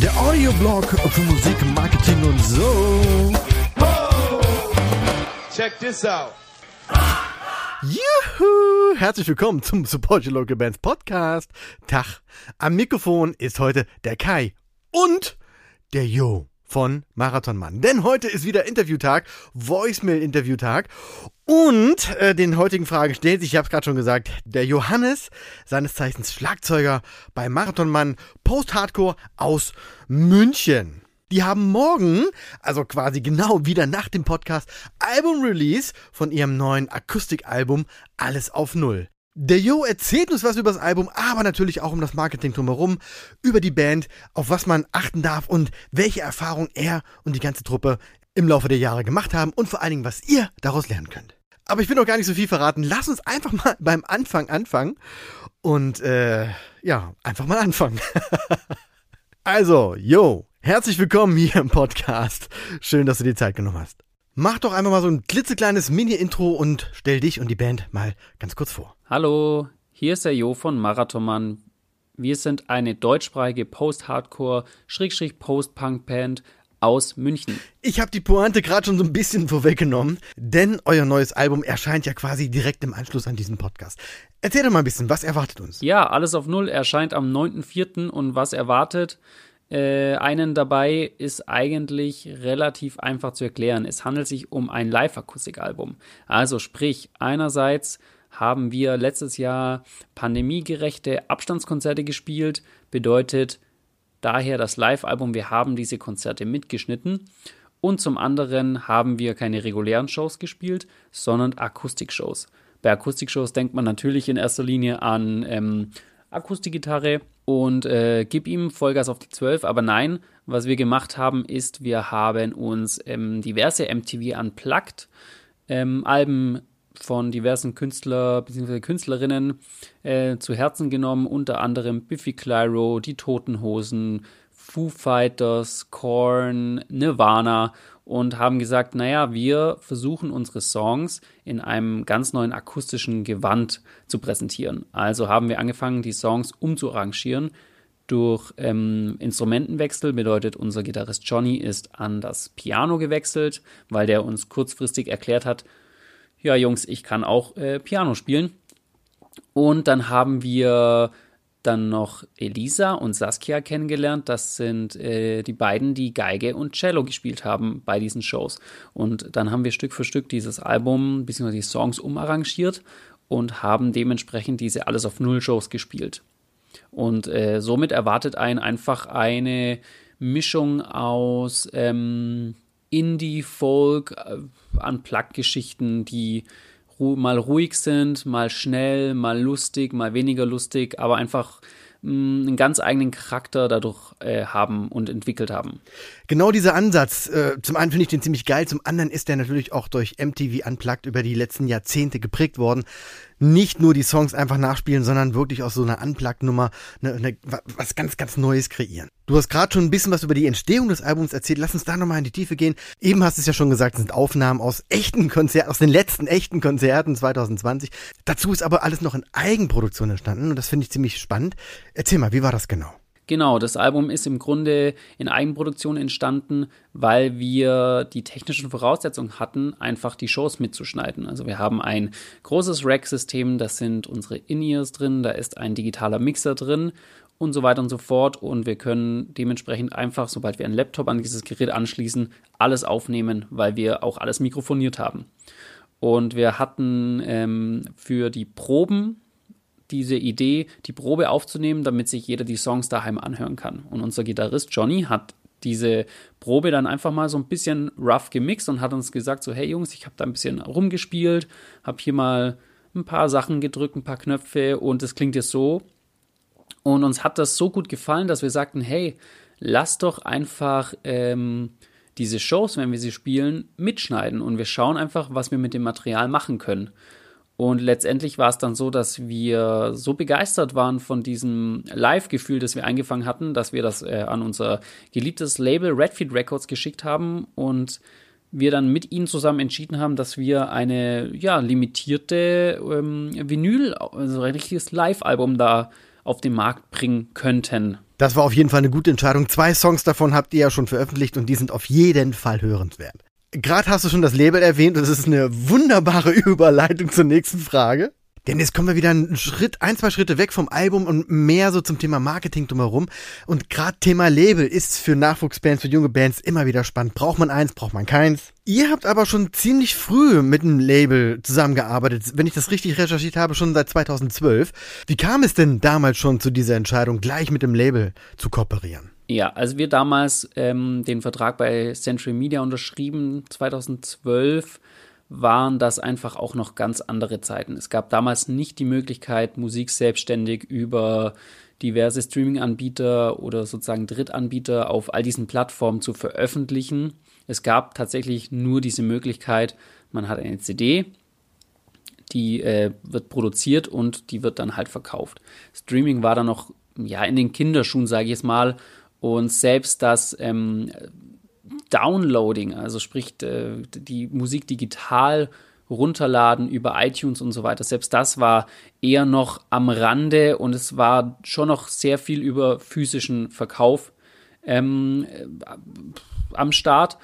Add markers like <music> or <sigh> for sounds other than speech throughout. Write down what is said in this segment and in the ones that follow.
Der Audioblog für Musik, Marketing und so. Check this out. Juhu! Herzlich willkommen zum Support Your Local Bands Podcast. Tag. Am Mikrofon ist heute der Kai und der Jo von Marathonmann. Denn heute ist wieder Interviewtag, Voicemail-Interviewtag. Und äh, den heutigen Fragen stellt sich, ich habe es gerade schon gesagt, der Johannes, seines Zeichens Schlagzeuger bei Marathonmann Post-Hardcore aus München. Die haben morgen, also quasi genau wieder nach dem Podcast, Album-Release von ihrem neuen Akustikalbum Alles auf Null. Der Jo erzählt uns was über das Album, aber natürlich auch um das Marketing drumherum, über die Band, auf was man achten darf und welche Erfahrungen er und die ganze Truppe im Laufe der Jahre gemacht haben und vor allen Dingen, was ihr daraus lernen könnt. Aber ich will noch gar nicht so viel verraten. Lass uns einfach mal <laughs> beim Anfang anfangen und äh, ja, einfach mal anfangen. <laughs> also, Jo, herzlich willkommen hier im Podcast. Schön, dass du dir Zeit genommen hast. Mach doch einfach mal so ein klitzekleines Mini-Intro und stell dich und die Band mal ganz kurz vor. Hallo, hier ist der Jo von Marathonmann. Wir sind eine deutschsprachige Post-Hardcore-Post-Punk-Band aus München. Ich habe die Pointe gerade schon so ein bisschen vorweggenommen, denn euer neues Album erscheint ja quasi direkt im Anschluss an diesen Podcast. Erzähl doch mal ein bisschen, was erwartet uns? Ja, alles auf Null erscheint am 9.4. und was erwartet? Äh, einen dabei ist eigentlich relativ einfach zu erklären. Es handelt sich um ein Live-Akustikalbum. Also sprich, einerseits haben wir letztes Jahr pandemiegerechte Abstandskonzerte gespielt, bedeutet daher das Live-Album, wir haben diese Konzerte mitgeschnitten. Und zum anderen haben wir keine regulären Shows gespielt, sondern Akustikshows. Bei Akustikshows denkt man natürlich in erster Linie an ähm, Akustikgitarre und äh, gib ihm Vollgas auf die 12. Aber nein, was wir gemacht haben, ist, wir haben uns ähm, diverse MTV Unplugged ähm, Alben von diversen Künstler bzw. Künstlerinnen äh, zu Herzen genommen, unter anderem Biffy Clyro, die Toten Hosen, Foo Fighters, Korn, Nirvana und haben gesagt, naja, wir versuchen unsere Songs in einem ganz neuen akustischen Gewand zu präsentieren. Also haben wir angefangen, die Songs umzuarrangieren durch ähm, Instrumentenwechsel bedeutet, unser Gitarrist Johnny ist an das Piano gewechselt, weil der uns kurzfristig erklärt hat, ja Jungs, ich kann auch äh, Piano spielen. Und dann haben wir dann noch Elisa und Saskia kennengelernt. Das sind äh, die beiden, die Geige und Cello gespielt haben bei diesen Shows. Und dann haben wir Stück für Stück dieses Album bzw. die Songs umarrangiert und haben dementsprechend diese Alles auf Null Shows gespielt. Und äh, somit erwartet einen einfach eine Mischung aus ähm, Indie, Folk, äh, Unplugged-Geschichten, die ru mal ruhig sind, mal schnell, mal lustig, mal weniger lustig, aber einfach mh, mm, einen ganz eigenen Charakter dadurch äh, haben und entwickelt haben. Genau dieser Ansatz, äh, zum einen finde ich den ziemlich geil, zum anderen ist der natürlich auch durch MTV Unplugged über die letzten Jahrzehnte geprägt worden nicht nur die Songs einfach nachspielen, sondern wirklich aus so einer Unplugged-Nummer ne, ne, was ganz, ganz Neues kreieren. Du hast gerade schon ein bisschen was über die Entstehung des Albums erzählt. Lass uns da nochmal in die Tiefe gehen. Eben hast du es ja schon gesagt, es sind Aufnahmen aus echten Konzerten, aus den letzten echten Konzerten 2020. Dazu ist aber alles noch in Eigenproduktion entstanden und das finde ich ziemlich spannend. Erzähl mal, wie war das genau? Genau, das Album ist im Grunde in Eigenproduktion entstanden, weil wir die technischen Voraussetzungen hatten, einfach die Shows mitzuschneiden. Also wir haben ein großes Rack-System, da sind unsere In-Ears drin, da ist ein digitaler Mixer drin und so weiter und so fort. Und wir können dementsprechend einfach, sobald wir einen Laptop an dieses Gerät anschließen, alles aufnehmen, weil wir auch alles mikrofoniert haben. Und wir hatten ähm, für die Proben diese Idee, die Probe aufzunehmen, damit sich jeder die Songs daheim anhören kann. Und unser Gitarrist Johnny hat diese Probe dann einfach mal so ein bisschen rough gemixt und hat uns gesagt so, hey Jungs, ich habe da ein bisschen rumgespielt, habe hier mal ein paar Sachen gedrückt, ein paar Knöpfe und es klingt jetzt so. Und uns hat das so gut gefallen, dass wir sagten, hey, lass doch einfach ähm, diese Shows, wenn wir sie spielen, mitschneiden und wir schauen einfach, was wir mit dem Material machen können. Und letztendlich war es dann so, dass wir so begeistert waren von diesem Live-Gefühl, das wir eingefangen hatten, dass wir das äh, an unser geliebtes Label Redfield Records geschickt haben und wir dann mit ihnen zusammen entschieden haben, dass wir eine ja, limitierte ähm, Vinyl, also ein richtiges Live-Album da auf den Markt bringen könnten. Das war auf jeden Fall eine gute Entscheidung. Zwei Songs davon habt ihr ja schon veröffentlicht und die sind auf jeden Fall hörenswert. Gerade hast du schon das Label erwähnt und das ist eine wunderbare <laughs> Überleitung zur nächsten Frage. Denn jetzt kommen wir wieder einen Schritt, ein, zwei Schritte weg vom Album und mehr so zum Thema Marketing drumherum. Und gerade Thema Label ist für Nachwuchsbands, für junge Bands immer wieder spannend. Braucht man eins, braucht man keins? Ihr habt aber schon ziemlich früh mit einem Label zusammengearbeitet, wenn ich das richtig recherchiert habe, schon seit 2012. Wie kam es denn damals schon zu dieser Entscheidung, gleich mit dem Label zu kooperieren? Ja, also wir damals ähm, den Vertrag bei Century Media unterschrieben, 2012 waren das einfach auch noch ganz andere Zeiten. Es gab damals nicht die Möglichkeit, Musik selbstständig über diverse Streaming-Anbieter oder sozusagen Drittanbieter auf all diesen Plattformen zu veröffentlichen. Es gab tatsächlich nur diese Möglichkeit, man hat eine CD, die äh, wird produziert und die wird dann halt verkauft. Streaming war dann noch ja in den Kinderschuhen, sage ich jetzt mal, und selbst das ähm, Downloading, also sprich äh, die Musik digital runterladen über iTunes und so weiter. Selbst das war eher noch am Rande und es war schon noch sehr viel über physischen Verkauf ähm, äh, am Start.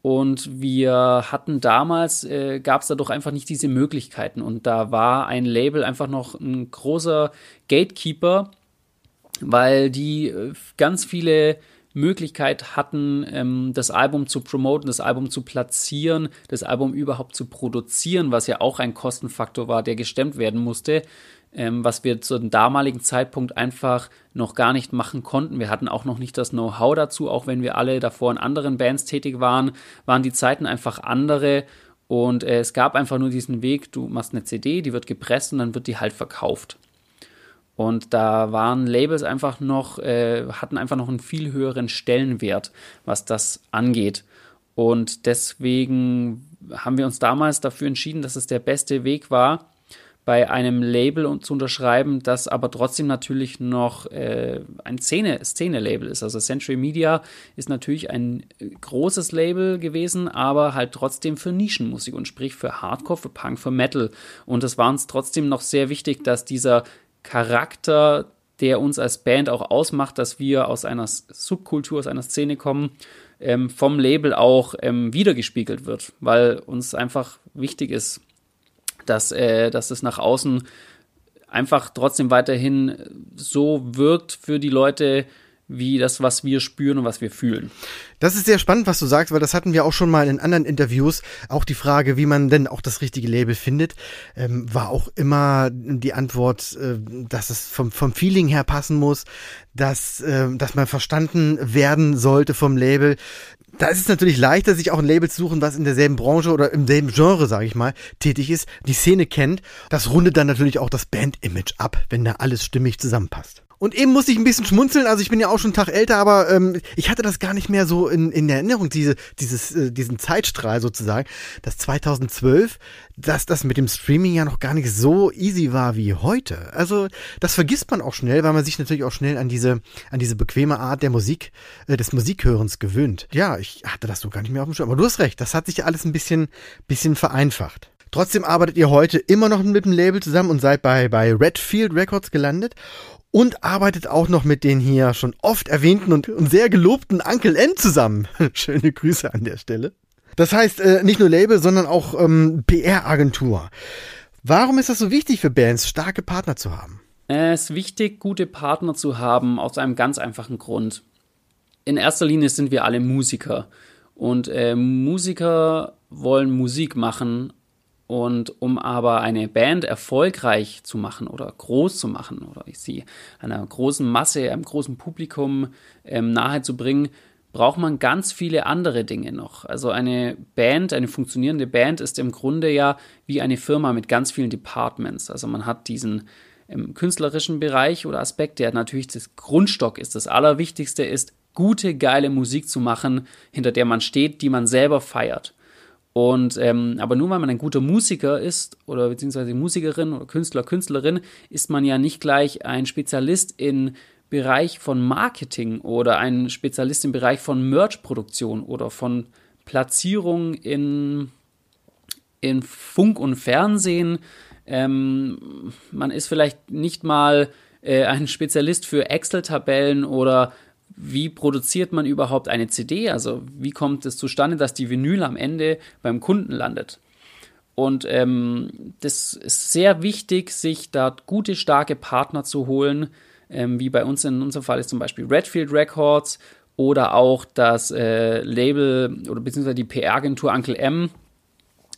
Und wir hatten damals, äh, gab es dadurch einfach nicht diese Möglichkeiten. Und da war ein Label einfach noch ein großer Gatekeeper, weil die äh, ganz viele Möglichkeit hatten, ähm, das Album zu promoten, das Album zu platzieren, das Album überhaupt zu produzieren, was ja auch ein Kostenfaktor war, der gestemmt werden musste, ähm, was wir zu dem damaligen Zeitpunkt einfach noch gar nicht machen konnten. Wir hatten auch noch nicht das Know-how dazu, auch wenn wir alle davor in anderen Bands tätig waren, waren die Zeiten einfach andere. Und äh, es gab einfach nur diesen Weg, du machst eine CD, die wird gepresst und dann wird die halt verkauft. Und da waren Labels einfach noch, äh, hatten einfach noch einen viel höheren Stellenwert, was das angeht. Und deswegen haben wir uns damals dafür entschieden, dass es der beste Weg war, bei einem Label zu unterschreiben, das aber trotzdem natürlich noch äh, ein Szene-Label ist. Also Century Media ist natürlich ein äh, großes Label gewesen, aber halt trotzdem für Nischenmusik und sprich für Hardcore, für Punk, für Metal. Und es war uns trotzdem noch sehr wichtig, dass dieser Charakter, der uns als Band auch ausmacht, dass wir aus einer Subkultur, aus einer Szene kommen, ähm, vom Label auch ähm, wiedergespiegelt wird, weil uns einfach wichtig ist, dass, äh, dass es nach außen einfach trotzdem weiterhin so wirkt für die Leute, wie das, was wir spüren und was wir fühlen. Das ist sehr spannend, was du sagst, weil das hatten wir auch schon mal in anderen Interviews. Auch die Frage, wie man denn auch das richtige Label findet, ähm, war auch immer die Antwort, äh, dass es vom, vom Feeling her passen muss, dass, äh, dass man verstanden werden sollte vom Label. Da ist es natürlich leichter, sich auch ein Label zu suchen, was in derselben Branche oder im selben Genre, sage ich mal, tätig ist, die Szene kennt. Das rundet dann natürlich auch das Band-Image ab, wenn da alles stimmig zusammenpasst. Und eben musste ich ein bisschen schmunzeln, also ich bin ja auch schon einen Tag älter, aber ähm, ich hatte das gar nicht mehr so in, in Erinnerung, diese, dieses, äh, diesen Zeitstrahl sozusagen, dass 2012, dass das mit dem Streaming ja noch gar nicht so easy war wie heute. Also das vergisst man auch schnell, weil man sich natürlich auch schnell an diese, an diese bequeme Art der Musik, äh, des Musikhörens gewöhnt. Ja, ich hatte das so gar nicht mehr auf dem Schirm. Aber du hast recht, das hat sich alles ein bisschen, bisschen vereinfacht. Trotzdem arbeitet ihr heute immer noch mit dem Label zusammen und seid bei, bei Redfield Records gelandet und arbeitet auch noch mit den hier schon oft erwähnten und, sehr gelobten Uncle N zusammen. <laughs> Schöne Grüße an der Stelle. Das heißt, äh, nicht nur Label, sondern auch ähm, PR-Agentur. Warum ist das so wichtig für Bands, starke Partner zu haben? Es ist wichtig, gute Partner zu haben, aus einem ganz einfachen Grund. In erster Linie sind wir alle Musiker. Und äh, Musiker wollen Musik machen und um aber eine Band erfolgreich zu machen oder groß zu machen oder sie einer großen Masse, einem großen Publikum ähm, nahe zu bringen, braucht man ganz viele andere Dinge noch. Also eine Band, eine funktionierende Band ist im Grunde ja wie eine Firma mit ganz vielen Departments. Also man hat diesen im künstlerischen Bereich oder Aspekt, der natürlich das Grundstock ist. Das Allerwichtigste ist, gute, geile Musik zu machen, hinter der man steht, die man selber feiert. Und ähm, aber nur weil man ein guter Musiker ist oder beziehungsweise Musikerin oder Künstler, Künstlerin, ist man ja nicht gleich ein Spezialist im Bereich von Marketing oder ein Spezialist im Bereich von Merch-Produktion oder von Platzierung in, in Funk und Fernsehen. Ähm, man ist vielleicht nicht mal äh, ein Spezialist für Excel-Tabellen oder wie produziert man überhaupt eine CD? Also wie kommt es zustande, dass die Vinyl am Ende beim Kunden landet? Und ähm, das ist sehr wichtig, sich da gute, starke Partner zu holen, ähm, wie bei uns in unserem Fall ist zum Beispiel Redfield Records oder auch das äh, Label oder beziehungsweise die PR-Agentur Uncle M.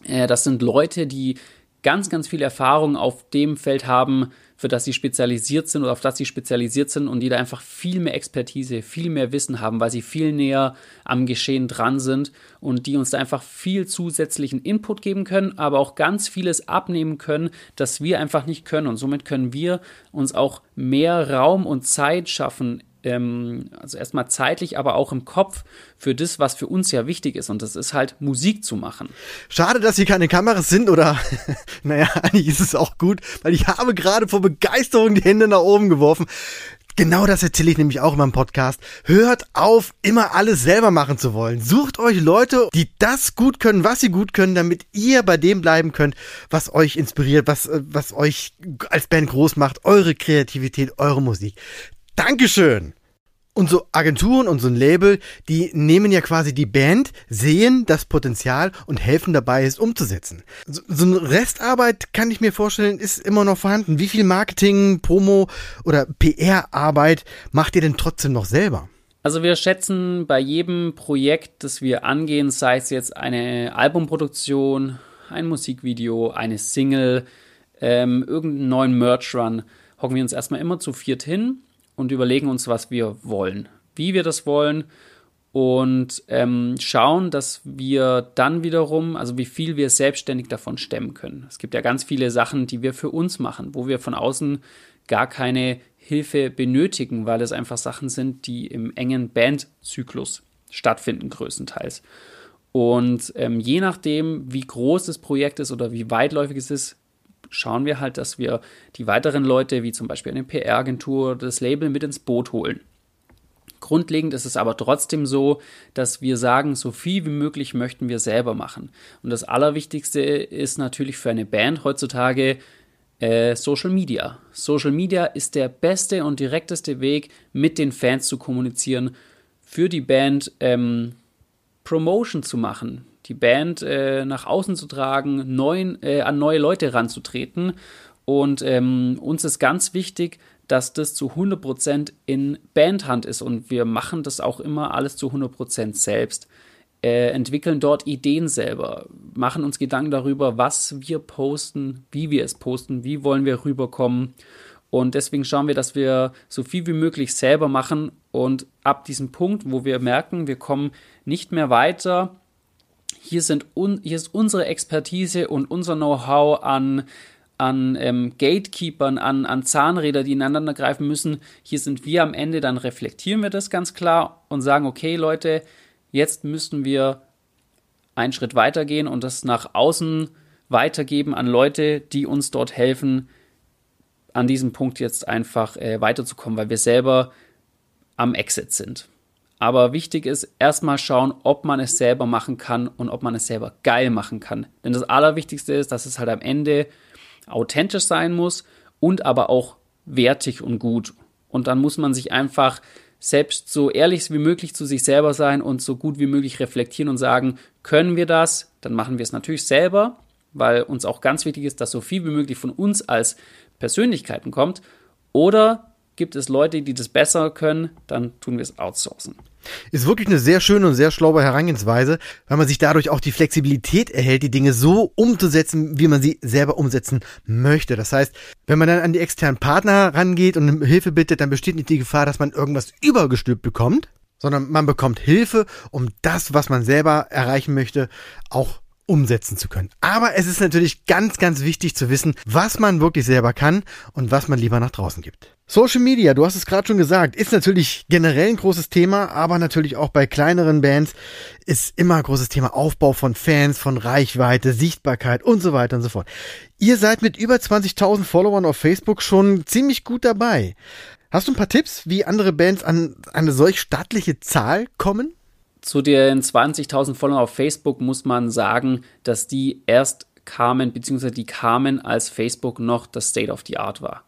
Äh, das sind Leute, die ganz, ganz viel Erfahrung auf dem Feld haben, für das sie spezialisiert sind oder auf das sie spezialisiert sind und die da einfach viel mehr Expertise, viel mehr Wissen haben, weil sie viel näher am Geschehen dran sind und die uns da einfach viel zusätzlichen Input geben können, aber auch ganz vieles abnehmen können, das wir einfach nicht können. Und somit können wir uns auch mehr Raum und Zeit schaffen ähm, also erstmal zeitlich, aber auch im Kopf für das, was für uns ja wichtig ist. Und das ist halt Musik zu machen. Schade, dass hier keine Kameras sind oder, <laughs> naja, eigentlich ist es auch gut, weil ich habe gerade vor Begeisterung die Hände nach oben geworfen. Genau das erzähle ich nämlich auch in meinem Podcast. Hört auf, immer alles selber machen zu wollen. Sucht euch Leute, die das gut können, was sie gut können, damit ihr bei dem bleiben könnt, was euch inspiriert, was, äh, was euch als Band groß macht, eure Kreativität, eure Musik. Dankeschön. Und so Agenturen und so ein Label, die nehmen ja quasi die Band, sehen das Potenzial und helfen dabei, es umzusetzen. So, so eine Restarbeit kann ich mir vorstellen, ist immer noch vorhanden. Wie viel Marketing, Promo oder PR-Arbeit macht ihr denn trotzdem noch selber? Also wir schätzen bei jedem Projekt, das wir angehen, sei es jetzt eine Albumproduktion, ein Musikvideo, eine Single, ähm, irgendeinen neuen Merch-Run, hocken wir uns erstmal immer zu viert hin und überlegen uns, was wir wollen, wie wir das wollen und ähm, schauen, dass wir dann wiederum, also wie viel wir selbstständig davon stemmen können. Es gibt ja ganz viele Sachen, die wir für uns machen, wo wir von außen gar keine Hilfe benötigen, weil es einfach Sachen sind, die im engen Bandzyklus stattfinden, größtenteils. Und ähm, je nachdem, wie groß das Projekt ist oder wie weitläufig es ist, schauen wir halt, dass wir die weiteren Leute, wie zum Beispiel eine PR-Agentur, das Label mit ins Boot holen. Grundlegend ist es aber trotzdem so, dass wir sagen, so viel wie möglich möchten wir selber machen. Und das Allerwichtigste ist natürlich für eine Band heutzutage äh, Social Media. Social Media ist der beste und direkteste Weg, mit den Fans zu kommunizieren, für die Band ähm, Promotion zu machen, die Band äh, nach außen zu tragen, neuen, äh, an neue Leute ranzutreten. Und ähm, uns ist ganz wichtig, dass das zu 100% in Bandhand ist. Und wir machen das auch immer alles zu 100% selbst. Äh, entwickeln dort Ideen selber, machen uns Gedanken darüber, was wir posten, wie wir es posten, wie wollen wir rüberkommen. Und deswegen schauen wir, dass wir so viel wie möglich selber machen. Und ab diesem Punkt, wo wir merken, wir kommen nicht mehr weiter, hier, sind un, hier ist unsere Expertise und unser Know-how an, an ähm, Gatekeepern, an, an Zahnräder, die ineinander greifen müssen. Hier sind wir am Ende, dann reflektieren wir das ganz klar und sagen, okay Leute, jetzt müssen wir einen Schritt weitergehen und das nach außen weitergeben an Leute, die uns dort helfen, an diesem Punkt jetzt einfach äh, weiterzukommen, weil wir selber am Exit sind. Aber wichtig ist erstmal schauen, ob man es selber machen kann und ob man es selber geil machen kann. Denn das Allerwichtigste ist, dass es halt am Ende authentisch sein muss und aber auch wertig und gut. Und dann muss man sich einfach selbst so ehrlich wie möglich zu sich selber sein und so gut wie möglich reflektieren und sagen, können wir das? Dann machen wir es natürlich selber, weil uns auch ganz wichtig ist, dass so viel wie möglich von uns als Persönlichkeiten kommt. Oder gibt es Leute, die das besser können, dann tun wir es outsourcen. Ist wirklich eine sehr schöne und sehr schlaue Herangehensweise, weil man sich dadurch auch die Flexibilität erhält, die Dinge so umzusetzen, wie man sie selber umsetzen möchte. Das heißt, wenn man dann an die externen Partner rangeht und Hilfe bittet, dann besteht nicht die Gefahr, dass man irgendwas übergestülpt bekommt, sondern man bekommt Hilfe, um das, was man selber erreichen möchte, auch umsetzen zu können. Aber es ist natürlich ganz, ganz wichtig zu wissen, was man wirklich selber kann und was man lieber nach draußen gibt. Social Media, du hast es gerade schon gesagt, ist natürlich generell ein großes Thema, aber natürlich auch bei kleineren Bands ist immer ein großes Thema Aufbau von Fans, von Reichweite, Sichtbarkeit und so weiter und so fort. Ihr seid mit über 20.000 Followern auf Facebook schon ziemlich gut dabei. Hast du ein paar Tipps, wie andere Bands an eine solch stattliche Zahl kommen? Zu den 20.000 Followern auf Facebook muss man sagen, dass die erst kamen, beziehungsweise die kamen, als Facebook noch das State of the Art war.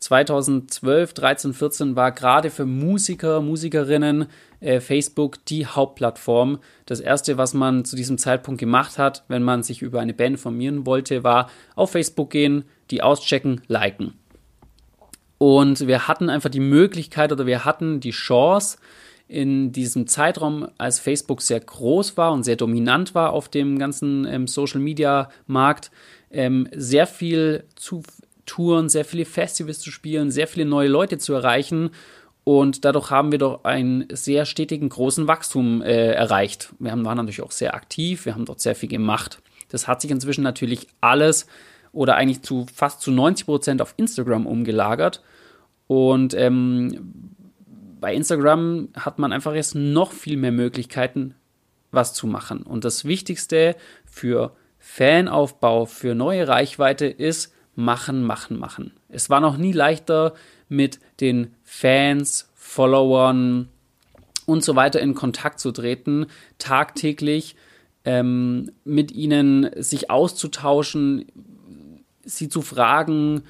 2012, 13, 14 war gerade für Musiker, Musikerinnen äh, Facebook die Hauptplattform. Das erste, was man zu diesem Zeitpunkt gemacht hat, wenn man sich über eine Band informieren wollte, war auf Facebook gehen, die auschecken, liken. Und wir hatten einfach die Möglichkeit oder wir hatten die Chance, in diesem Zeitraum, als Facebook sehr groß war und sehr dominant war auf dem ganzen ähm, Social Media Markt, ähm, sehr viel zu Touren, sehr viele Festivals zu spielen, sehr viele neue Leute zu erreichen. Und dadurch haben wir doch einen sehr stetigen großen Wachstum äh, erreicht. Wir haben, waren natürlich auch sehr aktiv, wir haben dort sehr viel gemacht. Das hat sich inzwischen natürlich alles oder eigentlich zu fast zu 90 Prozent auf Instagram umgelagert. Und ähm, bei Instagram hat man einfach jetzt noch viel mehr Möglichkeiten, was zu machen. Und das Wichtigste für Fanaufbau, für neue Reichweite ist machen, machen, machen. Es war noch nie leichter, mit den Fans, Followern und so weiter in Kontakt zu treten, tagtäglich ähm, mit ihnen sich auszutauschen, sie zu fragen,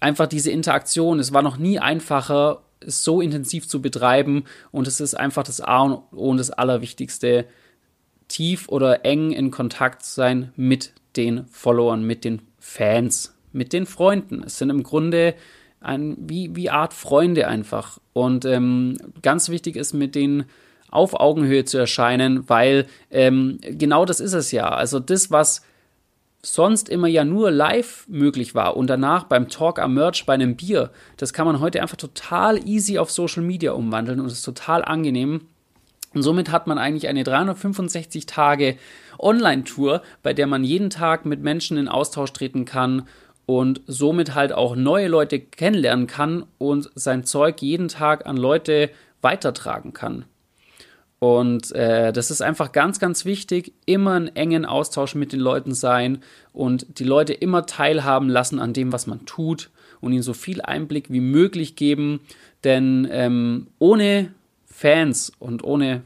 einfach diese Interaktion. Es war noch nie einfacher so intensiv zu betreiben und es ist einfach das A und O und das Allerwichtigste, tief oder eng in Kontakt zu sein mit den Followern, mit den Fans, mit den Freunden. Es sind im Grunde ein, wie, wie Art Freunde einfach. Und ähm, ganz wichtig ist, mit denen auf Augenhöhe zu erscheinen, weil ähm, genau das ist es ja. Also das, was sonst immer ja nur live möglich war und danach beim Talk am Merch bei einem Bier, das kann man heute einfach total easy auf Social Media umwandeln und ist total angenehm. Und somit hat man eigentlich eine 365 Tage Online-Tour, bei der man jeden Tag mit Menschen in Austausch treten kann und somit halt auch neue Leute kennenlernen kann und sein Zeug jeden Tag an Leute weitertragen kann. Und äh, das ist einfach ganz, ganz wichtig, immer einen engen Austausch mit den Leuten sein und die Leute immer teilhaben lassen an dem, was man tut und ihnen so viel Einblick wie möglich geben. Denn ähm, ohne Fans und ohne,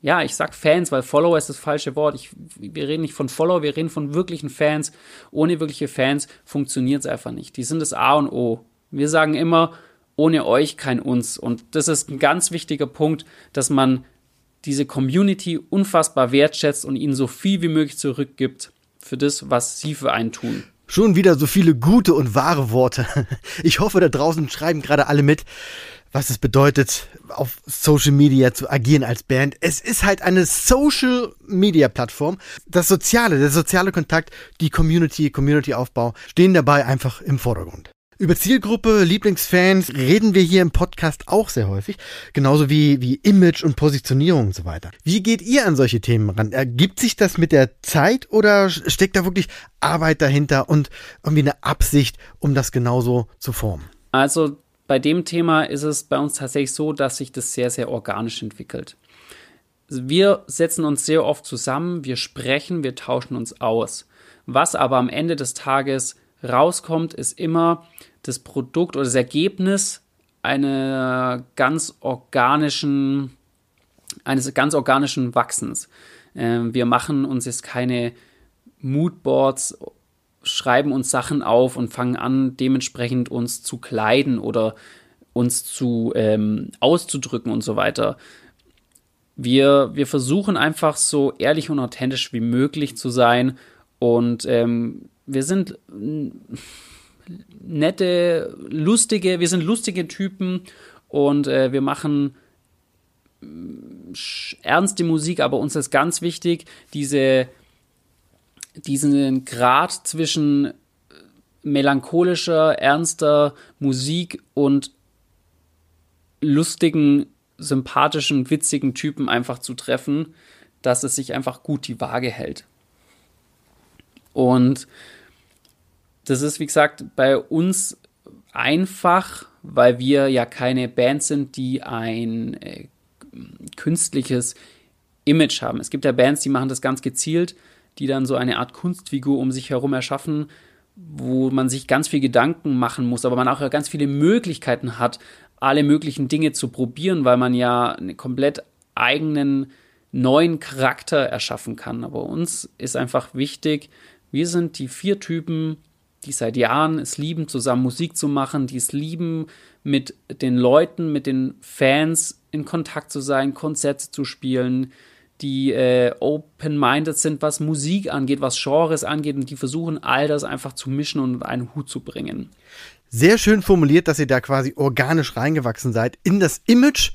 ja, ich sag Fans, weil Follower ist das falsche Wort. Ich, wir reden nicht von Follower, wir reden von wirklichen Fans. Ohne wirkliche Fans funktioniert es einfach nicht. Die sind das A und O. Wir sagen immer, ohne euch kein uns. Und das ist ein ganz wichtiger Punkt, dass man diese Community unfassbar wertschätzt und ihnen so viel wie möglich zurückgibt für das, was sie für einen tun. Schon wieder so viele gute und wahre Worte. <laughs> Ich hoffe, da draußen schreiben gerade alle mit, was es bedeutet, auf Social Media zu agieren als Band. Es ist halt eine Social Media Plattform. Das Soziale, der soziale Kontakt, die Community, Community-Aufbau stehen dabei einfach im Vordergrund. Über Zielgruppe, Lieblingsfans reden wir hier im Podcast auch sehr häufig, genauso wie, wie Image und Positionierung und so weiter. Wie geht ihr an solche Themen ran? Ergibt sich das mit der Zeit oder steckt da wirklich Arbeit dahinter und irgendwie eine Absicht, um das genauso zu formen? Also bei dem Thema ist es bei uns tatsächlich so, dass sich das sehr, sehr organisch entwickelt. Wir setzen uns sehr oft zusammen, wir sprechen, wir tauschen uns aus. Was aber am Ende des Tages rauskommt, ist immer das Produkt oder das Ergebnis einer ganz organischen, eines ganz organischen Wachsens. Ähm, wir machen uns jetzt keine Moodboards, schreiben uns Sachen auf und fangen an, dementsprechend uns zu kleiden oder uns zu ähm, auszudrücken und so weiter. Wir, wir versuchen einfach so ehrlich und authentisch wie möglich zu sein und ähm, wir sind nette, lustige, wir sind lustige Typen und äh, wir machen ernste Musik, aber uns ist ganz wichtig, diese, diesen Grad zwischen melancholischer, ernster Musik und lustigen, sympathischen, witzigen Typen einfach zu treffen, dass es sich einfach gut die Waage hält. Und das ist, wie gesagt, bei uns einfach, weil wir ja keine Band sind, die ein äh, künstliches Image haben. Es gibt ja Bands, die machen das ganz gezielt, die dann so eine Art Kunstfigur um sich herum erschaffen, wo man sich ganz viel Gedanken machen muss, aber man auch ganz viele Möglichkeiten hat, alle möglichen Dinge zu probieren, weil man ja eine komplett eigenen neuen Charakter erschaffen kann. Aber uns ist einfach wichtig, wir sind die vier Typen, die seit Jahren es lieben, zusammen Musik zu machen, die es lieben, mit den Leuten, mit den Fans in Kontakt zu sein, Konzerte zu spielen, die äh, open-minded sind, was Musik angeht, was Genres angeht und die versuchen, all das einfach zu mischen und in einen Hut zu bringen. Sehr schön formuliert, dass ihr da quasi organisch reingewachsen seid in das Image,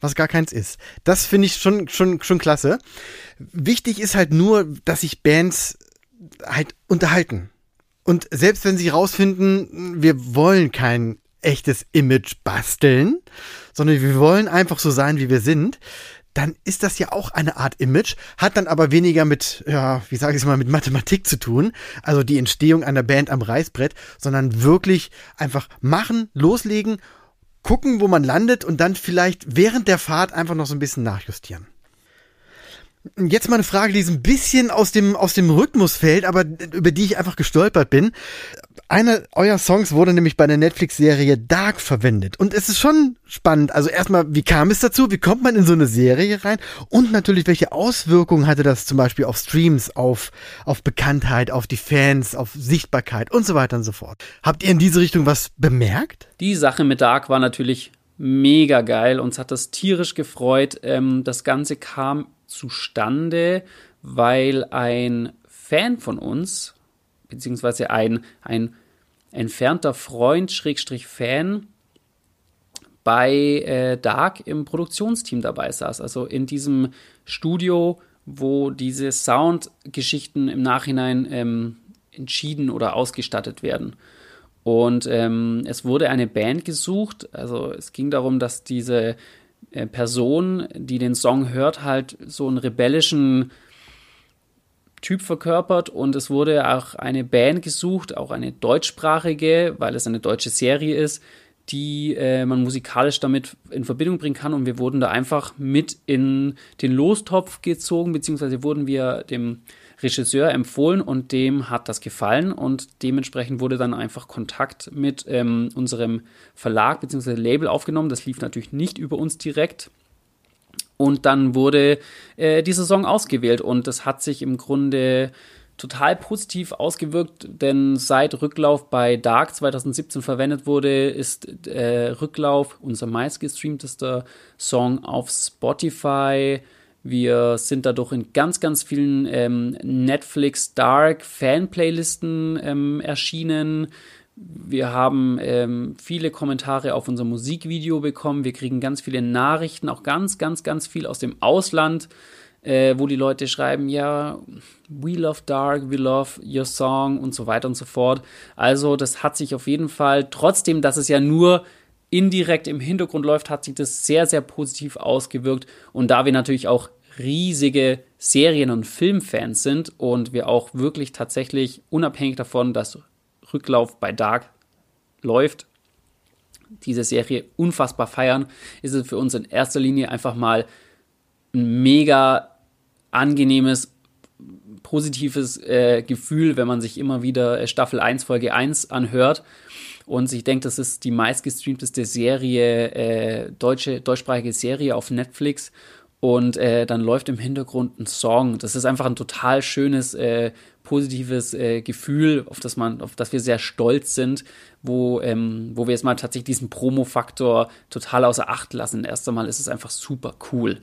was gar keins ist. Das finde ich schon, schon, schon klasse. Wichtig ist halt nur, dass sich Bands halt unterhalten. Und selbst wenn sie rausfinden, wir wollen kein echtes Image basteln, sondern wir wollen einfach so sein, wie wir sind, dann ist das ja auch eine Art Image, hat dann aber weniger mit, ja, wie sage ich es mal, mit Mathematik zu tun, also die Entstehung einer Band am Reißbrett, sondern wirklich einfach machen, loslegen, gucken, wo man landet und dann vielleicht während der Fahrt einfach noch so ein bisschen nachjustieren. Jetzt mal eine Frage, die so ein bisschen aus dem, aus dem Rhythmus fällt, aber über die ich einfach gestolpert bin. Einer eurer Songs wurde nämlich bei der Netflix-Serie Dark verwendet. Und es ist schon spannend. Also erstmal, wie kam es dazu? Wie kommt man in so eine Serie rein? Und natürlich, welche Auswirkungen hatte das zum Beispiel auf Streams, auf, auf Bekanntheit, auf die Fans, auf Sichtbarkeit und so weiter und so fort. Habt ihr in diese Richtung was bemerkt? Die Sache mit Dark war natürlich mega geil. Uns hat das tierisch gefreut. Ähm, das Ganze kam zustande, weil ein Fan von uns, beziehungsweise ein, ein entfernter Freund, Schrägstrich Fan, bei äh, Dark im Produktionsteam dabei saß. Also in diesem Studio, wo diese Soundgeschichten im Nachhinein ähm, entschieden oder ausgestattet werden. Und ähm, es wurde eine Band gesucht. Also es ging darum, dass diese äh, Person, die den Song hört, halt so einen rebellischen Typ verkörpert und es wurde auch eine Band gesucht, auch eine deutschsprachige, weil es eine deutsche Serie ist, die äh, man musikalisch damit in Verbindung bringen kann und wir wurden da einfach mit in den Lostopf gezogen, beziehungsweise wurden wir dem Regisseur empfohlen und dem hat das gefallen und dementsprechend wurde dann einfach Kontakt mit ähm, unserem Verlag bzw. Label aufgenommen. Das lief natürlich nicht über uns direkt. Und dann wurde äh, dieser Song ausgewählt und das hat sich im Grunde total positiv ausgewirkt, denn seit Rücklauf bei Dark 2017 verwendet wurde, ist äh, Rücklauf unser meistgestreamtester Song auf Spotify wir sind dadurch in ganz, ganz vielen ähm, Netflix Dark Fan-Playlisten ähm, erschienen. Wir haben ähm, viele Kommentare auf unser Musikvideo bekommen. Wir kriegen ganz viele Nachrichten, auch ganz, ganz, ganz viel aus dem Ausland, äh, wo die Leute schreiben, ja, we love Dark, we love your song und so weiter und so fort. Also das hat sich auf jeden Fall, trotzdem, dass es ja nur indirekt im Hintergrund läuft, hat sich das sehr, sehr positiv ausgewirkt. Und da wir natürlich auch riesige Serien- und Filmfans sind und wir auch wirklich tatsächlich unabhängig davon, dass Rücklauf bei Dark läuft, diese Serie unfassbar feiern, ist es für uns in erster Linie einfach mal ein mega angenehmes, positives äh, Gefühl, wenn man sich immer wieder Staffel 1, Folge 1 anhört und sich denkt, das ist die meistgestreamteste Serie, äh, deutsche, deutschsprachige Serie auf Netflix. Und äh, dann läuft im Hintergrund ein Song. Das ist einfach ein total schönes, äh, positives äh, Gefühl, auf das man, auf das wir sehr stolz sind, wo, ähm, wo wir jetzt mal tatsächlich diesen Promo-Faktor total außer Acht lassen. Erst einmal ist es einfach super cool.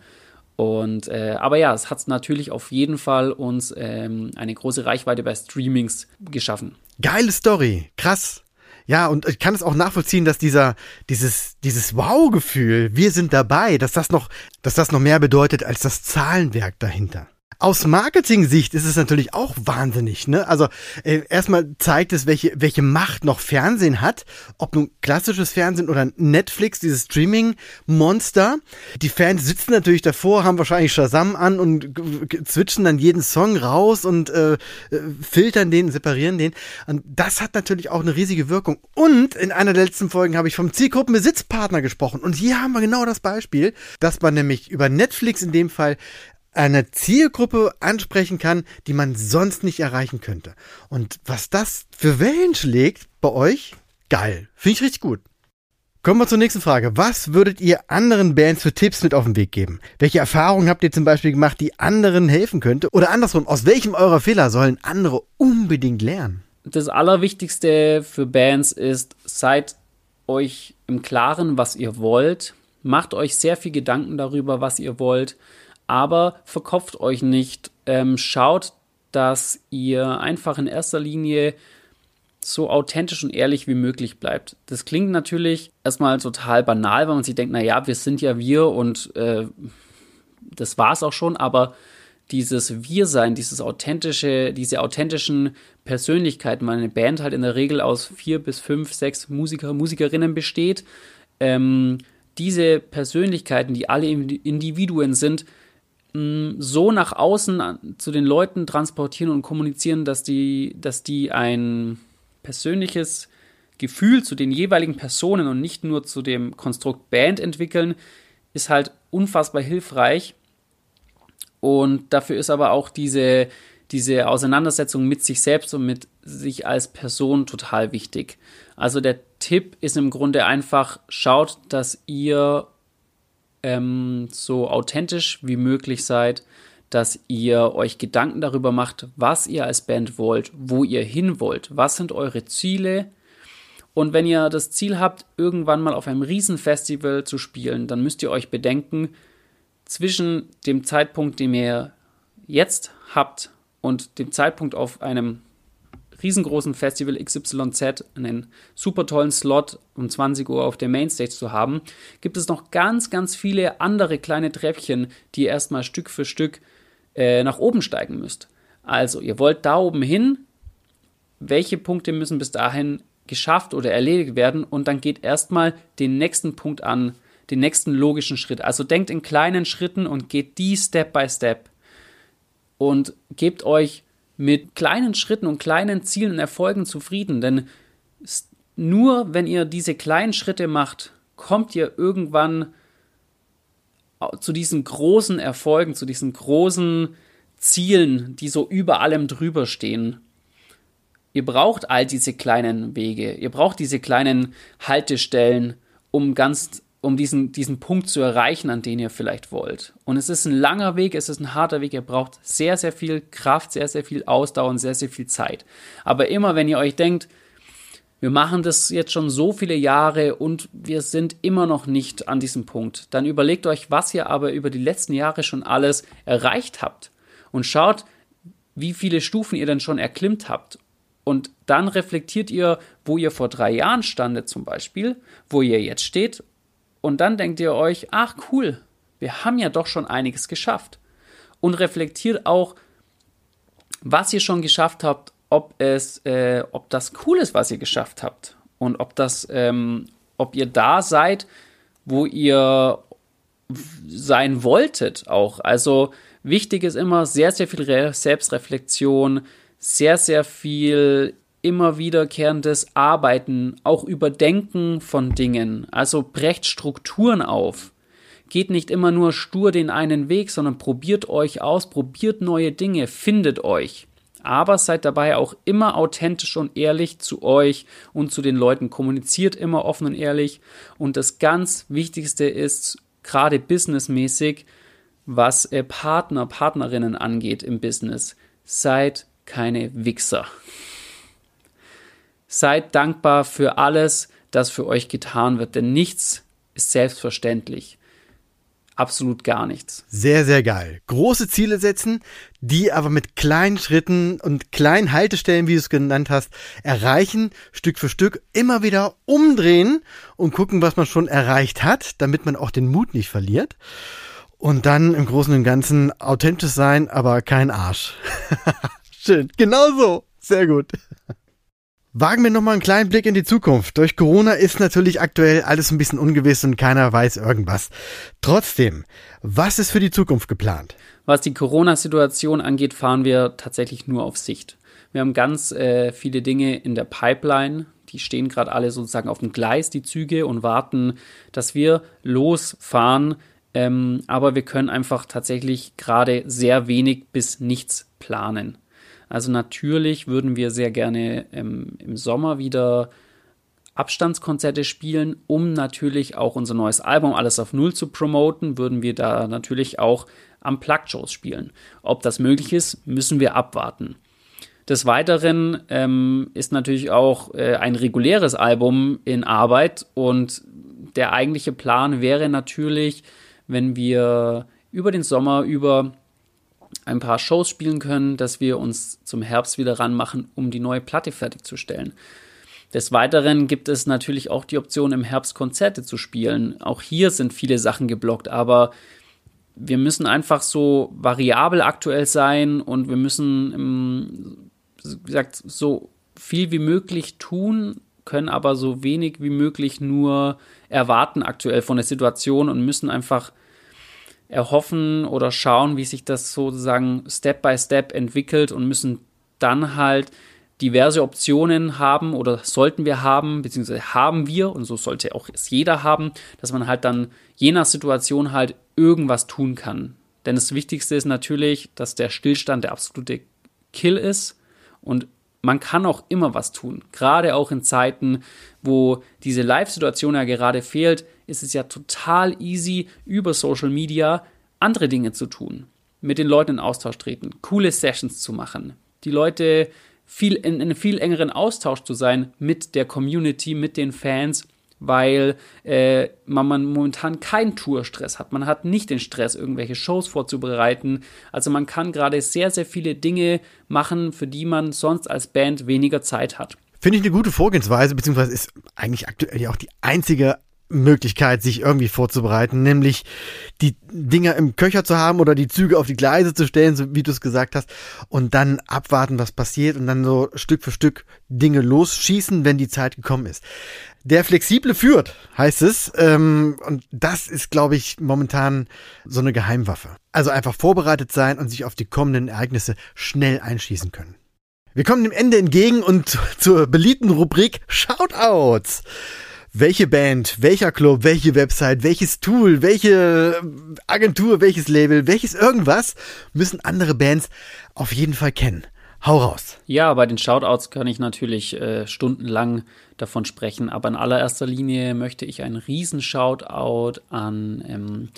Und äh, aber ja, es hat natürlich auf jeden Fall uns ähm, eine große Reichweite bei Streamings geschaffen. Geile Story, krass. Ja, und ich kann es auch nachvollziehen, dass dieser, dieses, dieses Wow-Gefühl, wir sind dabei, dass das noch, dass das noch mehr bedeutet als das Zahlenwerk dahinter. Aus Marketing-Sicht ist es natürlich auch wahnsinnig. Ne? Also äh, erstmal zeigt es, welche, welche Macht noch Fernsehen hat. Ob nun klassisches Fernsehen oder Netflix, dieses Streaming-Monster. Die Fans sitzen natürlich davor, haben wahrscheinlich Shazam an und switchen dann jeden Song raus und äh, äh, filtern den, separieren den. Und das hat natürlich auch eine riesige Wirkung. Und in einer der letzten Folgen habe ich vom Zielgruppenbesitzpartner gesprochen. Und hier haben wir genau das Beispiel, dass man nämlich über Netflix in dem Fall eine Zielgruppe ansprechen kann, die man sonst nicht erreichen könnte. Und was das für Wellen schlägt bei euch, geil. Finde ich richtig gut. Kommen wir zur nächsten Frage. Was würdet ihr anderen Bands für Tipps mit auf den Weg geben? Welche Erfahrungen habt ihr zum Beispiel gemacht, die anderen helfen könnte? Oder andersrum, aus welchem eurer Fehler sollen andere unbedingt lernen? Das Allerwichtigste für Bands ist, seid euch im Klaren, was ihr wollt. Macht euch sehr viel Gedanken darüber, was ihr wollt. Aber verkopft euch nicht. Ähm, schaut, dass ihr einfach in erster Linie so authentisch und ehrlich wie möglich bleibt. Das klingt natürlich erstmal total banal, weil man sich denkt, naja, wir sind ja wir und äh, das war es auch schon, aber dieses Wir-Sein, dieses authentische, diese authentischen Persönlichkeiten, weil eine Band halt in der Regel aus vier bis fünf, sechs Musiker, Musikerinnen besteht, ähm, diese Persönlichkeiten, die alle Individuen sind, so nach außen zu den Leuten transportieren und kommunizieren, dass die, dass die ein persönliches Gefühl zu den jeweiligen Personen und nicht nur zu dem Konstrukt Band entwickeln, ist halt unfassbar hilfreich. Und dafür ist aber auch diese, diese Auseinandersetzung mit sich selbst und mit sich als Person total wichtig. Also der Tipp ist im Grunde einfach, schaut, dass ihr ähm, so authentisch wie möglich seid, dass ihr euch Gedanken darüber macht, was ihr als Band wollt, wo ihr hin wollt, was sind eure Ziele. Und wenn ihr das Ziel habt, irgendwann mal auf einem Riesenfestival zu spielen, dann müsst ihr euch bedenken, zwischen dem Zeitpunkt, den ihr jetzt habt und dem Zeitpunkt auf einem riesengroßen Festival XYZ einen super tollen Slot um 20 Uhr auf der Mainstage zu haben, gibt es noch ganz, ganz viele andere kleine Treppchen, die ihr erstmal Stück für Stück äh, nach oben steigen müsst. Also, ihr wollt da oben hin, welche Punkte müssen bis dahin geschafft oder erledigt werden und dann geht erstmal den nächsten Punkt an, den nächsten logischen Schritt. Also denkt in kleinen Schritten und geht die Step by Step und gebt euch mit kleinen Schritten und kleinen Zielen und Erfolgen zufrieden, denn nur wenn ihr diese kleinen Schritte macht, kommt ihr irgendwann zu diesen großen Erfolgen, zu diesen großen Zielen, die so über allem drüber stehen. Ihr braucht all diese kleinen Wege, ihr braucht diese kleinen Haltestellen, um ganz um diesen, diesen Punkt zu erreichen, an den ihr vielleicht wollt. Und es ist ein langer Weg, es ist ein harter Weg, ihr braucht sehr, sehr viel Kraft, sehr, sehr viel Ausdauer und sehr, sehr viel Zeit. Aber immer, wenn ihr euch denkt, wir machen das jetzt schon so viele Jahre und wir sind immer noch nicht an diesem Punkt, dann überlegt euch, was ihr aber über die letzten Jahre schon alles erreicht habt und schaut, wie viele Stufen ihr denn schon erklimmt habt. Und dann reflektiert ihr, wo ihr vor drei Jahren standet zum Beispiel, wo ihr jetzt steht und dann denkt ihr euch, ach cool, wir haben ja doch schon einiges geschafft. Und reflektiert auch, was ihr schon geschafft habt, ob es, äh, ob das cool ist, was ihr geschafft habt. Und ob das, ähm, ob ihr da seid, wo ihr sein wolltet auch. Also wichtig ist immer sehr, sehr viel Selbstreflexion, sehr, sehr viel immer wiederkehrendes Arbeiten, auch Überdenken von Dingen. Also brecht Strukturen auf. Geht nicht immer nur stur den einen Weg, sondern probiert euch aus, probiert neue Dinge, findet euch. Aber seid dabei auch immer authentisch und ehrlich zu euch und zu den Leuten. Kommuniziert immer offen und ehrlich. Und das ganz Wichtigste ist, gerade businessmäßig, was Partner, Partnerinnen angeht im Business. Seid keine Wichser. Seid dankbar für alles, das für euch getan wird, denn nichts ist selbstverständlich. Absolut gar nichts. Sehr, sehr geil. Große Ziele setzen, die aber mit kleinen Schritten und kleinen Haltestellen, wie du es genannt hast, erreichen, Stück für Stück, immer wieder umdrehen und gucken, was man schon erreicht hat, damit man auch den Mut nicht verliert. Und dann im Großen und Ganzen authentisch sein, aber kein Arsch. <laughs> Schön. Genau so. Sehr gut. Wagen wir nochmal einen kleinen Blick in die Zukunft. Durch Corona ist natürlich aktuell alles ein bisschen ungewiss und keiner weiß irgendwas. Trotzdem, was ist für die Zukunft geplant? Was die Corona-Situation angeht, fahren wir tatsächlich nur auf Sicht. Wir haben ganz äh, viele Dinge in der Pipeline. Die stehen gerade alle sozusagen auf dem Gleis, die Züge, und warten, dass wir losfahren. Ähm, aber wir können einfach tatsächlich gerade sehr wenig bis nichts planen. Also natürlich würden wir sehr gerne ähm, im Sommer wieder Abstandskonzerte spielen, um natürlich auch unser neues Album Alles auf Null zu promoten, würden wir da natürlich auch am Plug-Shows spielen. Ob das möglich ist, müssen wir abwarten. Des Weiteren ähm, ist natürlich auch äh, ein reguläres Album in Arbeit und der eigentliche Plan wäre natürlich, wenn wir über den Sommer über ein paar Shows spielen können, dass wir uns zum Herbst wieder ranmachen, um die neue Platte fertigzustellen. Des Weiteren gibt es natürlich auch die Option, im Herbst Konzerte zu spielen. Auch hier sind viele Sachen geblockt, aber wir müssen einfach so variabel aktuell sein und wir müssen, wie gesagt, so viel wie möglich tun, können aber so wenig wie möglich nur erwarten aktuell von der Situation und müssen einfach erhoffen oder schauen, wie sich das sozusagen Step by Step entwickelt und müssen dann halt diverse Optionen haben oder sollten wir haben, beziehungsweise haben wir, und so sollte auch es jeder haben, dass man halt dann je nach Situation halt irgendwas tun kann. Denn das Wichtigste ist natürlich, dass der Stillstand der absolute Kill ist und man kann auch immer was tun. Gerade auch in Zeiten, wo diese Live-Situation ja gerade fehlt, ist es ja total easy, über Social Media andere Dinge zu tun. Mit den Leuten in Austausch treten, coole Sessions zu machen, die Leute viel in, in einem viel engeren Austausch zu sein mit der Community, mit den Fans, weil äh, man, man momentan keinen Tourstress hat. Man hat nicht den Stress, irgendwelche Shows vorzubereiten. Also man kann gerade sehr, sehr viele Dinge machen, für die man sonst als Band weniger Zeit hat. Finde ich eine gute Vorgehensweise, beziehungsweise ist eigentlich aktuell ja auch die einzige Möglichkeit, sich irgendwie vorzubereiten, nämlich die Dinger im Köcher zu haben oder die Züge auf die Gleise zu stellen, so wie du es gesagt hast, und dann abwarten, was passiert und dann so Stück für Stück Dinge losschießen, wenn die Zeit gekommen ist. Der Flexible führt, heißt es, ähm, und das ist, glaube ich, momentan so eine Geheimwaffe. Also einfach vorbereitet sein und sich auf die kommenden Ereignisse schnell einschießen können. Wir kommen dem Ende entgegen und <laughs> zur beliebten Rubrik Shoutouts welche Band, welcher Club, welche Website, welches Tool, welche Agentur, welches Label, welches irgendwas müssen andere Bands auf jeden Fall kennen. Hau raus. Ja, bei den Shoutouts kann ich natürlich äh, stundenlang davon sprechen, aber in allererster Linie möchte ich einen riesen Shoutout an ähm,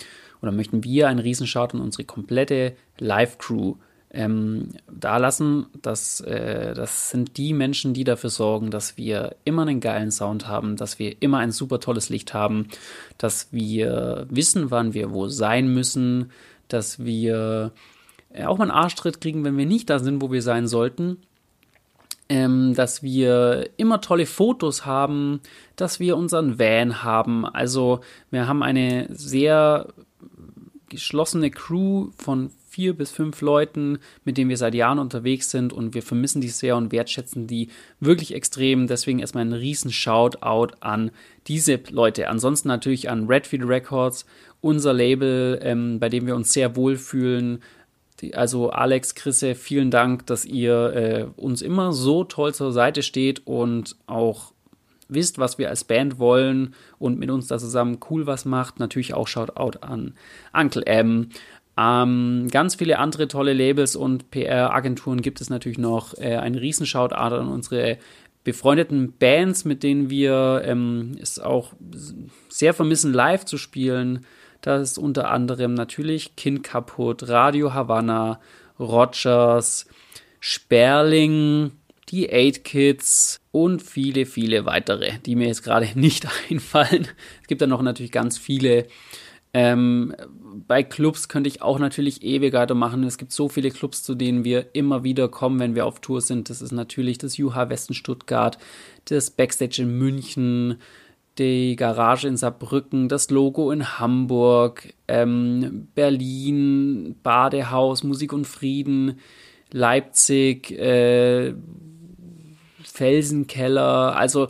oder möchten wir einen riesen Shoutout an unsere komplette Live-Crew ähm, da lassen. Das, äh, das sind die Menschen, die dafür sorgen, dass wir immer einen geilen Sound haben, dass wir immer ein super tolles Licht haben, dass wir wissen, wann wir wo sein müssen, dass wir äh, auch mal einen Arschtritt kriegen, wenn wir nicht da sind, wo wir sein sollten. Ähm, dass wir immer tolle Fotos haben, dass wir unseren Van haben. Also wir haben eine sehr geschlossene Crew von vier bis fünf Leuten, mit denen wir seit Jahren unterwegs sind und wir vermissen die sehr und wertschätzen die wirklich extrem. Deswegen erstmal ein riesen Shoutout an diese Leute. Ansonsten natürlich an Redfield Records, unser Label, ähm, bei dem wir uns sehr wohlfühlen. Also Alex, Chrisse, vielen Dank, dass ihr äh, uns immer so toll zur Seite steht und auch wisst, was wir als Band wollen und mit uns da zusammen cool was macht. Natürlich auch Shoutout an Uncle M, ähm, ganz viele andere tolle Labels und PR-Agenturen gibt es natürlich noch. Äh, ein Riesenshoutout an unsere befreundeten Bands, mit denen wir ähm, es auch sehr vermissen, live zu spielen. Das ist unter anderem natürlich Kind kaputt, Radio Havanna, Rogers, Sperling, die Eight Kids und viele, viele weitere, die mir jetzt gerade <laughs> nicht einfallen. Es gibt dann noch natürlich ganz viele ähm, bei Clubs könnte ich auch natürlich ewig weitermachen. Es gibt so viele Clubs, zu denen wir immer wieder kommen, wenn wir auf Tour sind. Das ist natürlich das Juha Westen Stuttgart, das Backstage in München, die Garage in Saarbrücken, das Logo in Hamburg, ähm, Berlin, Badehaus, Musik und Frieden, Leipzig, äh, Felsenkeller. Also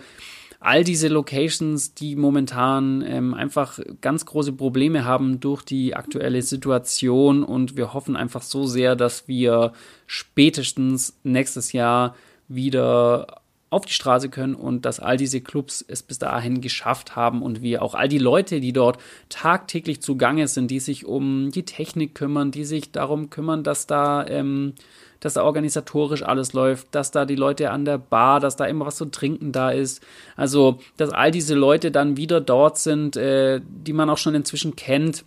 all diese Locations, die momentan ähm, einfach ganz große Probleme haben durch die aktuelle Situation. Und wir hoffen einfach so sehr, dass wir spätestens nächstes Jahr wieder auf die Straße können und dass all diese Clubs es bis dahin geschafft haben und wir auch all die Leute, die dort tagtäglich zugange sind, die sich um die Technik kümmern, die sich darum kümmern, dass da ähm, dass da organisatorisch alles läuft, dass da die Leute an der Bar, dass da immer was zu trinken da ist. Also, dass all diese Leute dann wieder dort sind, äh, die man auch schon inzwischen kennt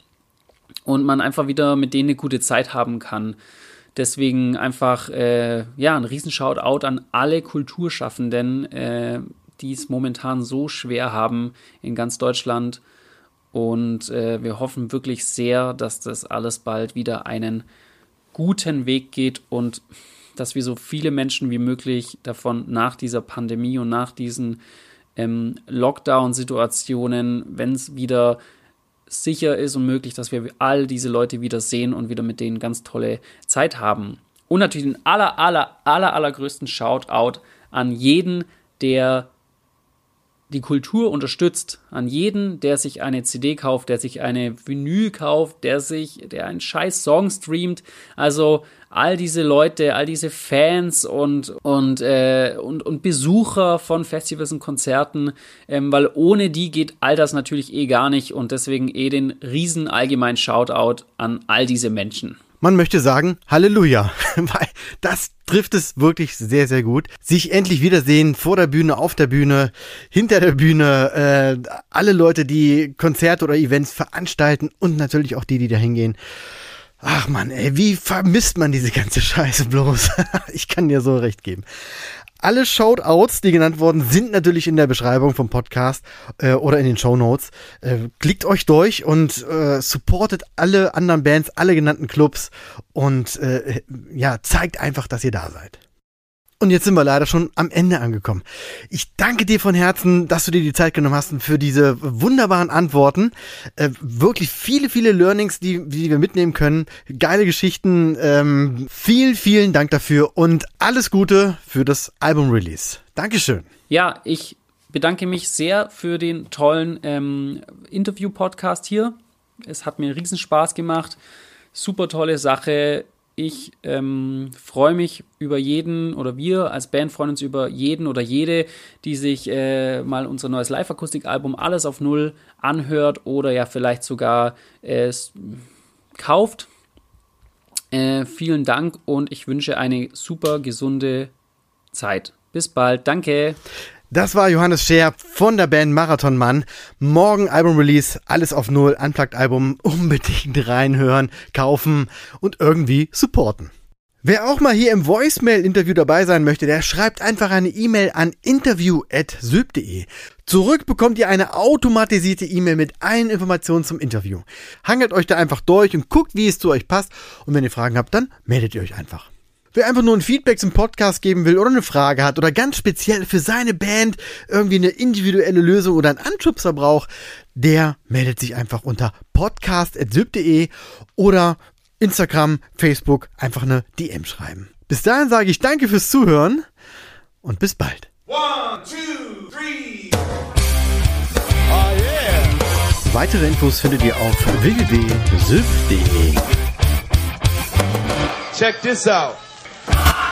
und man einfach wieder mit denen eine gute Zeit haben kann. Deswegen einfach, äh, ja, ein riesen Shoutout an alle Kulturschaffenden, äh, die es momentan so schwer haben in ganz Deutschland. Und äh, wir hoffen wirklich sehr, dass das alles bald wieder einen guten Weg geht und dass wir so viele Menschen wie möglich davon nach dieser Pandemie und nach diesen ähm, Lockdown-Situationen, wenn es wieder sicher ist und möglich, dass wir all diese Leute wieder sehen und wieder mit denen ganz tolle Zeit haben. Und natürlich den aller, aller, aller, allergrößten Shoutout an jeden, der die Kultur unterstützt, an jeden, der sich eine CD kauft, der sich eine Vinyl kauft, der sich, der einen scheiß Song streamt. Also all diese Leute, all diese Fans und, und, äh, und, und Besucher von Festivals und Konzerten, ähm, weil ohne die geht all das natürlich eh gar nicht und deswegen eh den riesen allgemeinen Shoutout an all diese Menschen. Man möchte sagen, Halleluja, <laughs> weil das trifft es wirklich sehr, sehr gut. Sich endlich wiedersehen vor der Bühne, auf der Bühne, hinter der Bühne, äh, alle Leute, die Konzerte oder Events veranstalten und natürlich auch die, die da hingehen. Ach man, ey, wie vermisst man diese ganze Scheiße bloß? <laughs> ich kann dir so recht geben. Alle Shoutouts, die genannt wurden, sind natürlich in der Beschreibung vom Podcast äh, oder in den Show Notes. Äh, klickt euch durch und äh, supportet alle anderen Bands, alle genannten Clubs und äh, ja, zeigt einfach, dass ihr da seid. Und jetzt sind wir leider schon am Ende angekommen. Ich danke dir von Herzen, dass du dir die Zeit genommen hast für diese wunderbaren Antworten. Äh, wirklich viele, viele Learnings, die, die wir mitnehmen können. Geile Geschichten. Ähm, vielen, vielen Dank dafür und alles Gute für das Album-Release. Dankeschön. Ja, ich bedanke mich sehr für den tollen ähm, Interview-Podcast hier. Es hat mir riesen Spaß gemacht. Super tolle Sache ich ähm, freue mich über jeden oder wir als Band freuen uns über jeden oder jede, die sich äh, mal unser neues Live-Akustik-Album Alles auf Null anhört oder ja vielleicht sogar äh, kauft. Äh, vielen Dank und ich wünsche eine super gesunde Zeit. Bis bald. Danke. Das war Johannes Scher von der Band Marathon Mann. Morgen Album-Release, alles auf Null, Unplugged-Album, <laughs> unbedingt reinhören, kaufen und irgendwie supporten. Wer auch mal hier im Voicemail-Interview dabei sein möchte, der schreibt einfach eine E-Mail an interview.syb.de. Zurück bekommt ihr eine automatisierte E-Mail mit allen Informationen zum Interview. Hangelt euch da einfach durch und guckt, wie es zu euch passt. Und wenn ihr Fragen habt, dann meldet ihr euch einfach. Wer einfach nur ein Feedback zum Podcast geben will oder eine Frage hat oder ganz speziell für seine Band irgendwie eine individuelle Lösung oder einen Anschubser braucht, der meldet sich einfach unter podcast.syb.de oder Instagram, Facebook einfach eine DM schreiben. Bis dahin sage ich danke fürs Zuhören und bis bald. One, two, three. Oh yeah. Weitere Infos findet ihr auf www.syb.de. Check this out. Ah!